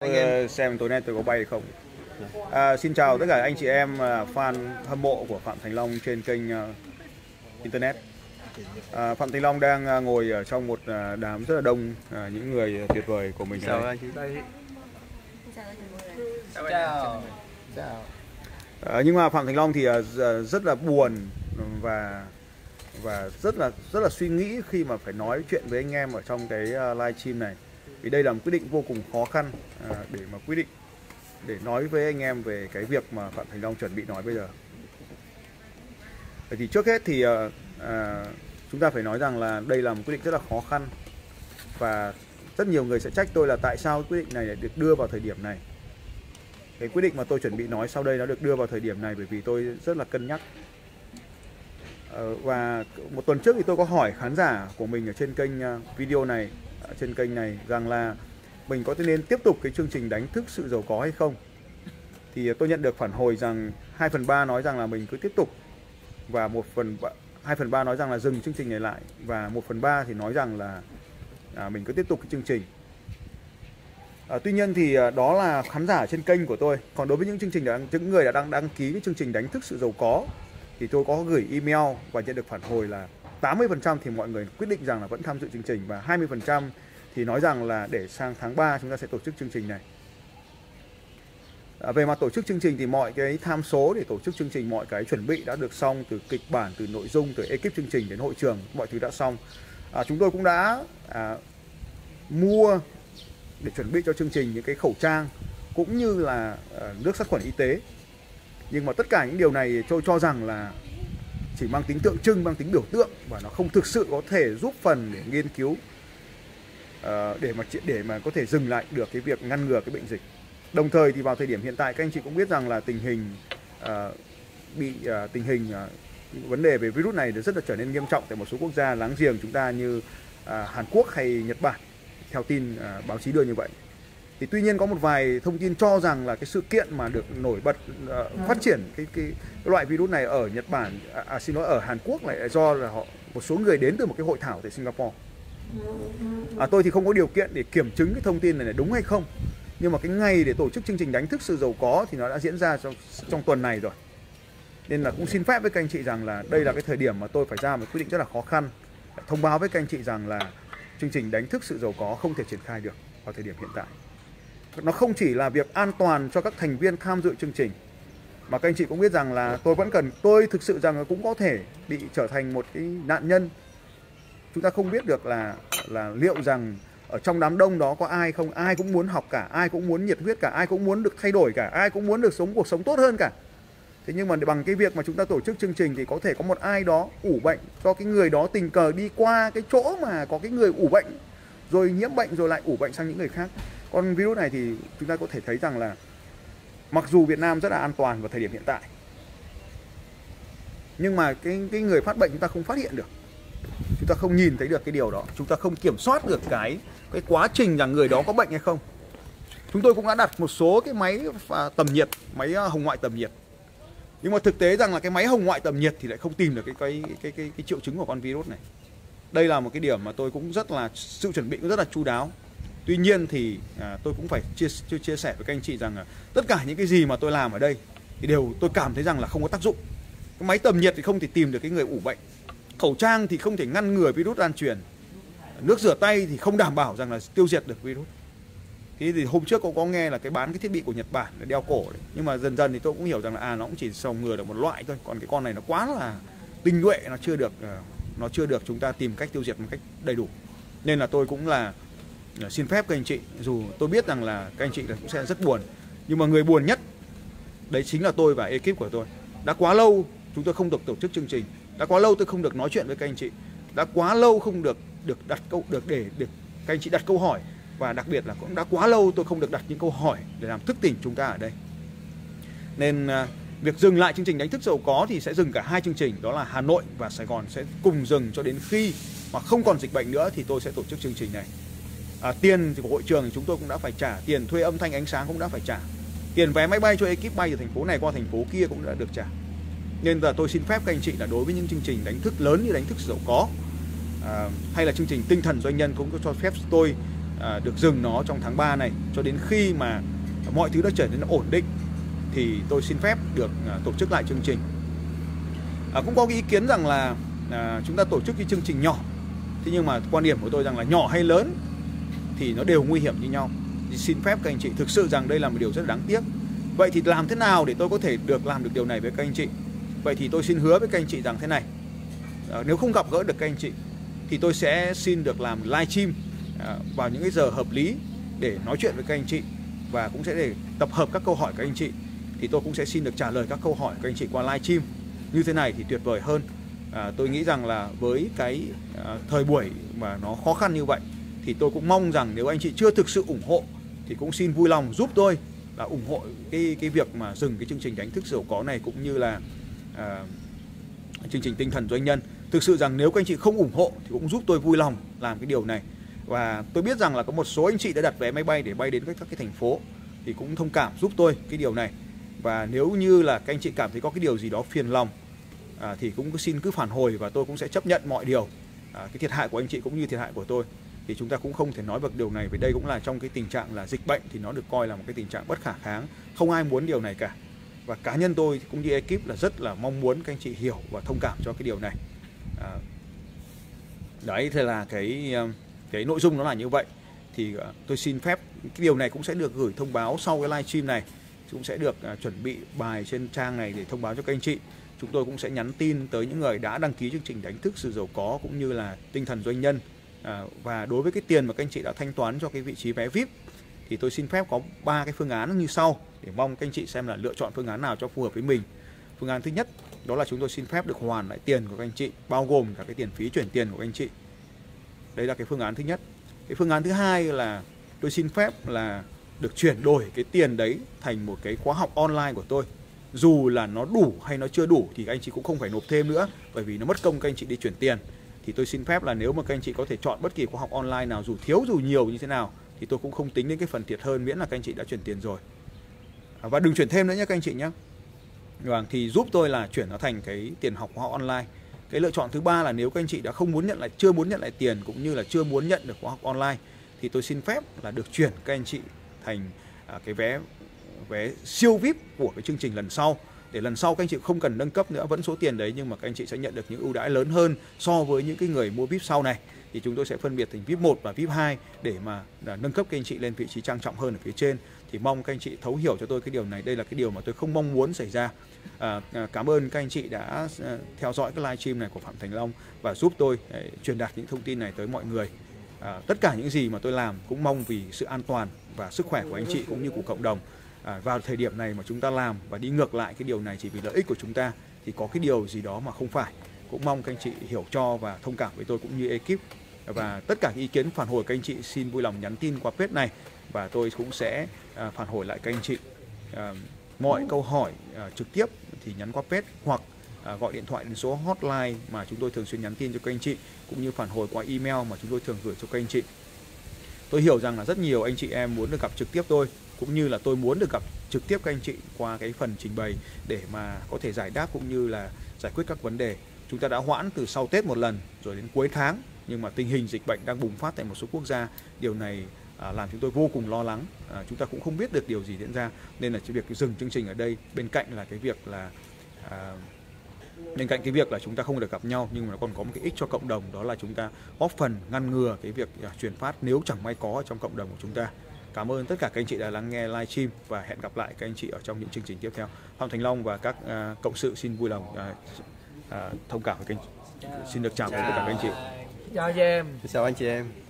anh em. xem tối nay tôi có bay không? À, xin chào tất cả anh chị em à, fan hâm mộ của phạm thành long trên kênh uh, internet. À, phạm thành long đang uh, ngồi ở trong một uh, đám rất là đông uh, những người tuyệt vời của mình chào anh chị. Đây. Chào chào. chào. À, nhưng mà phạm thành long thì rất là buồn và và rất là rất là suy nghĩ khi mà phải nói chuyện với anh em ở trong cái live stream này vì đây là một quyết định vô cùng khó khăn à, để mà quyết định để nói với anh em về cái việc mà Phạm Thành Long chuẩn bị nói bây giờ. Vậy thì trước hết thì à, à, chúng ta phải nói rằng là đây là một quyết định rất là khó khăn và rất nhiều người sẽ trách tôi là tại sao quyết định này lại được đưa vào thời điểm này. Cái quyết định mà tôi chuẩn bị nói sau đây nó được đưa vào thời điểm này bởi vì tôi rất là cân nhắc. Ờ, và một tuần trước thì tôi có hỏi khán giả của mình ở trên kênh à, video này trên kênh này rằng là mình có nên tiếp tục cái chương trình đánh thức sự giàu có hay không. Thì tôi nhận được phản hồi rằng 2 phần 3 nói rằng là mình cứ tiếp tục và một phần 2 phần 3 nói rằng là dừng chương trình này lại và 1 phần 3 thì nói rằng là à, mình cứ tiếp tục cái chương trình. À, tuy nhiên thì à, đó là khán giả trên kênh của tôi. Còn đối với những chương trình đã, những người đã đăng đăng ký cái chương trình đánh thức sự giàu có thì tôi có gửi email và nhận được phản hồi là 80% thì mọi người quyết định rằng là vẫn tham dự chương trình và 20% thì nói rằng là để sang tháng 3 chúng ta sẽ tổ chức chương trình này. À, về mặt tổ chức chương trình thì mọi cái tham số để tổ chức chương trình, mọi cái chuẩn bị đã được xong từ kịch bản, từ nội dung, từ ekip chương trình đến hội trường, mọi thứ đã xong. À, chúng tôi cũng đã à, mua để chuẩn bị cho chương trình những cái khẩu trang cũng như là à, nước sát khuẩn y tế. Nhưng mà tất cả những điều này tôi cho rằng là chỉ mang tính tượng trưng, mang tính biểu tượng và nó không thực sự có thể giúp phần để nghiên cứu ờ, để mà để mà có thể dừng lại được cái việc ngăn ngừa cái bệnh dịch. Đồng thời thì vào thời điểm hiện tại các anh chị cũng biết rằng là tình hình ờ, bị ờ, tình hình vấn đề về virus này rất là trở nên nghiêm trọng tại một số quốc gia láng giềng chúng ta như Hàn Quốc hay Nhật Bản theo tin báo chí đưa như vậy. Thì tuy nhiên có một vài thông tin cho rằng là cái sự kiện mà được nổi bật ờ, phát triển cái, cái cái loại virus này ở Nhật Bản à, à, xin lỗi ở Hàn Quốc lại do là họ một số người đến từ một cái hội thảo tại Singapore. À, tôi thì không có điều kiện để kiểm chứng cái thông tin này là đúng hay không. Nhưng mà cái ngày để tổ chức chương trình đánh thức sự giàu có thì nó đã diễn ra trong trong tuần này rồi. Nên là cũng xin phép với các anh chị rằng là đây là cái thời điểm mà tôi phải ra một quyết định rất là khó khăn. Thông báo với các anh chị rằng là chương trình đánh thức sự giàu có không thể triển khai được vào thời điểm hiện tại nó không chỉ là việc an toàn cho các thành viên tham dự chương trình. Mà các anh chị cũng biết rằng là tôi vẫn cần, tôi thực sự rằng là cũng có thể bị trở thành một cái nạn nhân. Chúng ta không biết được là là liệu rằng ở trong đám đông đó có ai không, ai cũng muốn học cả, ai cũng muốn nhiệt huyết cả, ai cũng muốn được thay đổi cả, ai cũng muốn được sống cuộc sống tốt hơn cả. Thế nhưng mà bằng cái việc mà chúng ta tổ chức chương trình thì có thể có một ai đó ủ bệnh cho cái người đó tình cờ đi qua cái chỗ mà có cái người ủ bệnh, rồi nhiễm bệnh rồi lại ủ bệnh sang những người khác con virus này thì chúng ta có thể thấy rằng là mặc dù Việt Nam rất là an toàn vào thời điểm hiện tại nhưng mà cái cái người phát bệnh chúng ta không phát hiện được. Chúng ta không nhìn thấy được cái điều đó. Chúng ta không kiểm soát được cái cái quá trình rằng người đó có bệnh hay không. Chúng tôi cũng đã đặt một số cái máy à, tầm nhiệt máy à, hồng ngoại tầm nhiệt. Nhưng mà thực tế rằng là cái máy hồng ngoại tầm nhiệt thì lại không tìm được cái cái cái cái, cái triệu chứng của con virus này. Đây là một cái điểm mà tôi cũng rất là sự chuẩn bị cũng rất là chu đáo tuy nhiên thì à, tôi cũng phải chia, chia chia sẻ với các anh chị rằng à, tất cả những cái gì mà tôi làm ở đây thì đều tôi cảm thấy rằng là không có tác dụng. Cái máy tầm nhiệt thì không thể tìm được cái người ủ bệnh. Khẩu trang thì không thể ngăn ngừa virus lan truyền. Nước rửa tay thì không đảm bảo rằng là tiêu diệt được virus. Thế thì hôm trước cũng có nghe là cái bán cái thiết bị của Nhật Bản để đeo cổ đấy. Nhưng mà dần dần thì tôi cũng hiểu rằng là à nó cũng chỉ phòng ngừa được một loại thôi. Còn cái con này nó quá là tinh nhuệ nó chưa được ờ, nó chưa được chúng ta tìm cách tiêu diệt một cách đầy đủ. Nên là tôi cũng là Ờ, xin phép các anh chị. Dù tôi biết rằng là các anh chị là cũng sẽ rất buồn, nhưng mà người buồn nhất, đấy chính là tôi và ekip của tôi. Đã quá lâu chúng tôi không được tổ chức chương trình, đã quá lâu tôi không được nói chuyện với các anh chị, đã quá lâu không được được đặt câu, được để được các anh chị đặt câu hỏi. Và đặc biệt là cũng đã quá lâu tôi không được đặt những câu hỏi để làm thức tỉnh chúng ta ở đây. Nên à, việc dừng lại chương trình đánh thức giàu có thì sẽ dừng cả hai chương trình, đó là Hà Nội và Sài Gòn sẽ cùng dừng cho đến khi mà không còn dịch bệnh nữa thì tôi sẽ tổ chức chương trình này à, tiền thì của hội trường thì chúng tôi cũng đã phải trả tiền thuê âm thanh ánh sáng cũng đã phải trả tiền vé máy bay cho ekip bay từ thành phố này qua thành phố kia cũng đã được trả nên là tôi xin phép các anh chị là đối với những chương trình đánh thức lớn như đánh thức giàu có à, hay là chương trình tinh thần doanh nhân cũng cho phép tôi à, được dừng nó trong tháng 3 này cho đến khi mà mọi thứ đã trở nên ổn định thì tôi xin phép được à, tổ chức lại chương trình. À, cũng có cái ý kiến rằng là à, chúng ta tổ chức cái chương trình nhỏ. Thế nhưng mà quan điểm của tôi rằng là nhỏ hay lớn thì nó đều nguy hiểm như nhau. Thì xin phép các anh chị thực sự rằng đây là một điều rất đáng tiếc. Vậy thì làm thế nào để tôi có thể được làm được điều này với các anh chị? Vậy thì tôi xin hứa với các anh chị rằng thế này. À, nếu không gặp gỡ được các anh chị thì tôi sẽ xin được làm live stream à, vào những cái giờ hợp lý để nói chuyện với các anh chị và cũng sẽ để tập hợp các câu hỏi các anh chị thì tôi cũng sẽ xin được trả lời các câu hỏi các anh chị qua live stream như thế này thì tuyệt vời hơn à, tôi nghĩ rằng là với cái à, thời buổi mà nó khó khăn như vậy thì tôi cũng mong rằng nếu anh chị chưa thực sự ủng hộ thì cũng xin vui lòng giúp tôi là ủng hộ cái cái việc mà dừng cái chương trình đánh thức giàu có này cũng như là à, chương trình tinh thần doanh nhân. Thực sự rằng nếu các anh chị không ủng hộ thì cũng giúp tôi vui lòng làm cái điều này. Và tôi biết rằng là có một số anh chị đã đặt vé máy bay để bay đến các các cái thành phố thì cũng thông cảm giúp tôi cái điều này. Và nếu như là các anh chị cảm thấy có cái điều gì đó phiền lòng à, thì cũng xin cứ phản hồi và tôi cũng sẽ chấp nhận mọi điều à, cái thiệt hại của anh chị cũng như thiệt hại của tôi thì chúng ta cũng không thể nói được điều này vì đây cũng là trong cái tình trạng là dịch bệnh thì nó được coi là một cái tình trạng bất khả kháng. Không ai muốn điều này cả. Và cá nhân tôi cũng như ekip là rất là mong muốn các anh chị hiểu và thông cảm cho cái điều này. À, đấy thế là cái ờ, cái nội dung nó là như vậy. Thì uh, tôi xin phép cái điều này cũng sẽ được gửi thông báo sau cái livestream này. Cũng sẽ được uh, chuẩn bị bài trên trang này để thông báo cho các anh chị. Chúng tôi cũng sẽ nhắn tin tới những người đã đăng ký chương trình đánh thức sự giàu có cũng như là tinh thần doanh nhân à, và đối với cái tiền mà các anh chị đã thanh toán cho cái vị trí vé vip thì tôi xin phép có ba cái phương án như sau để mong các anh chị xem là lựa chọn phương án nào cho phù hợp với mình. Phương án thứ nhất đó là chúng tôi xin phép được hoàn lại tiền của các anh chị bao gồm cả cái tiền phí chuyển tiền của các anh chị. Đấy là cái phương án thứ nhất. Cái phương án thứ hai là tôi xin phép là được chuyển đổi cái tiền đấy thành một cái khóa học online của tôi. Dù là nó đủ hay nó chưa đủ thì các anh chị cũng không phải nộp thêm nữa bởi vì nó mất công các anh chị đi chuyển tiền thì tôi xin phép là nếu mà các anh chị có thể chọn bất kỳ khóa học online nào dù thiếu dù nhiều như thế nào thì tôi cũng không tính đến cái phần thiệt hơn miễn là các anh chị đã chuyển tiền rồi. À, và đừng chuyển thêm nữa nhé các anh chị nhé. Vâng, thì giúp tôi là chuyển nó thành cái tiền học khóa học online. Cái lựa chọn thứ ba là nếu các anh chị đã không muốn nhận lại, chưa muốn nhận lại tiền cũng như là chưa muốn nhận được khóa học online thì tôi xin phép là được chuyển các anh chị thành à, cái vé vé siêu VIP của cái chương trình lần sau để lần sau các anh chị không cần nâng cấp nữa vẫn số tiền đấy nhưng mà các anh chị sẽ nhận được những ưu đãi lớn hơn so với những cái người mua VIP sau này. Thì chúng tôi sẽ phân biệt thành VIP 1 và VIP 2 để mà à, nâng cấp các anh chị lên vị trí trang trọng hơn ở phía trên. Thì mong các anh chị thấu hiểu cho tôi cái điều này. Đây là cái điều mà tôi không mong muốn xảy ra. À, à cảm ơn các anh chị đã à, theo dõi cái livestream này của Phạm Thành Long và giúp tôi để truyền đạt những thông tin này tới mọi người. À, tất cả những gì mà tôi làm cũng mong vì sự an toàn và sức khỏe của anh chị cũng như của cộng đồng à, vào thời điểm này mà chúng ta làm và đi ngược lại cái điều này chỉ vì lợi ích của chúng ta thì có cái điều gì đó mà không phải. Cũng mong các anh chị hiểu cho và thông cảm với tôi cũng như ekip. Và tất cả ý kiến phản hồi các anh chị xin vui lòng nhắn tin qua page này và tôi cũng sẽ à, phản hồi lại các anh chị à, mọi câu hỏi à, trực tiếp thì nhắn qua page hoặc à, gọi điện thoại đến số hotline mà chúng tôi thường xuyên nhắn tin cho các anh chị cũng như phản hồi qua email mà chúng tôi thường gửi cho các anh chị. Tôi hiểu rằng là rất nhiều anh chị em muốn được gặp trực tiếp tôi cũng như là tôi muốn được gặp trực tiếp các anh chị qua cái phần trình bày để mà có thể giải đáp cũng như là giải quyết các vấn đề. Chúng ta đã hoãn từ sau Tết một lần rồi đến cuối tháng nhưng mà tình hình dịch bệnh đang bùng phát tại một số quốc gia. Điều này à, làm chúng tôi vô cùng lo lắng. À, chúng ta cũng không biết được điều gì diễn ra nên là cái việc dừng chương trình ở đây bên cạnh là cái việc là à, bên cạnh cái việc là chúng ta không được gặp nhau nhưng mà nó còn có một cái ích cho cộng đồng đó là chúng ta góp phần ngăn ngừa cái việc à, truyền phát nếu chẳng may có trong cộng đồng của chúng ta cảm ơn tất cả các anh chị đã lắng nghe livestream và hẹn gặp lại các anh chị ở trong những chương trình tiếp theo. Phạm thành long và các uh, cộng sự xin vui lòng uh, uh, thông cảm với anh xin được chào với tất cả các anh chị. Chào chị em. Chào anh chị em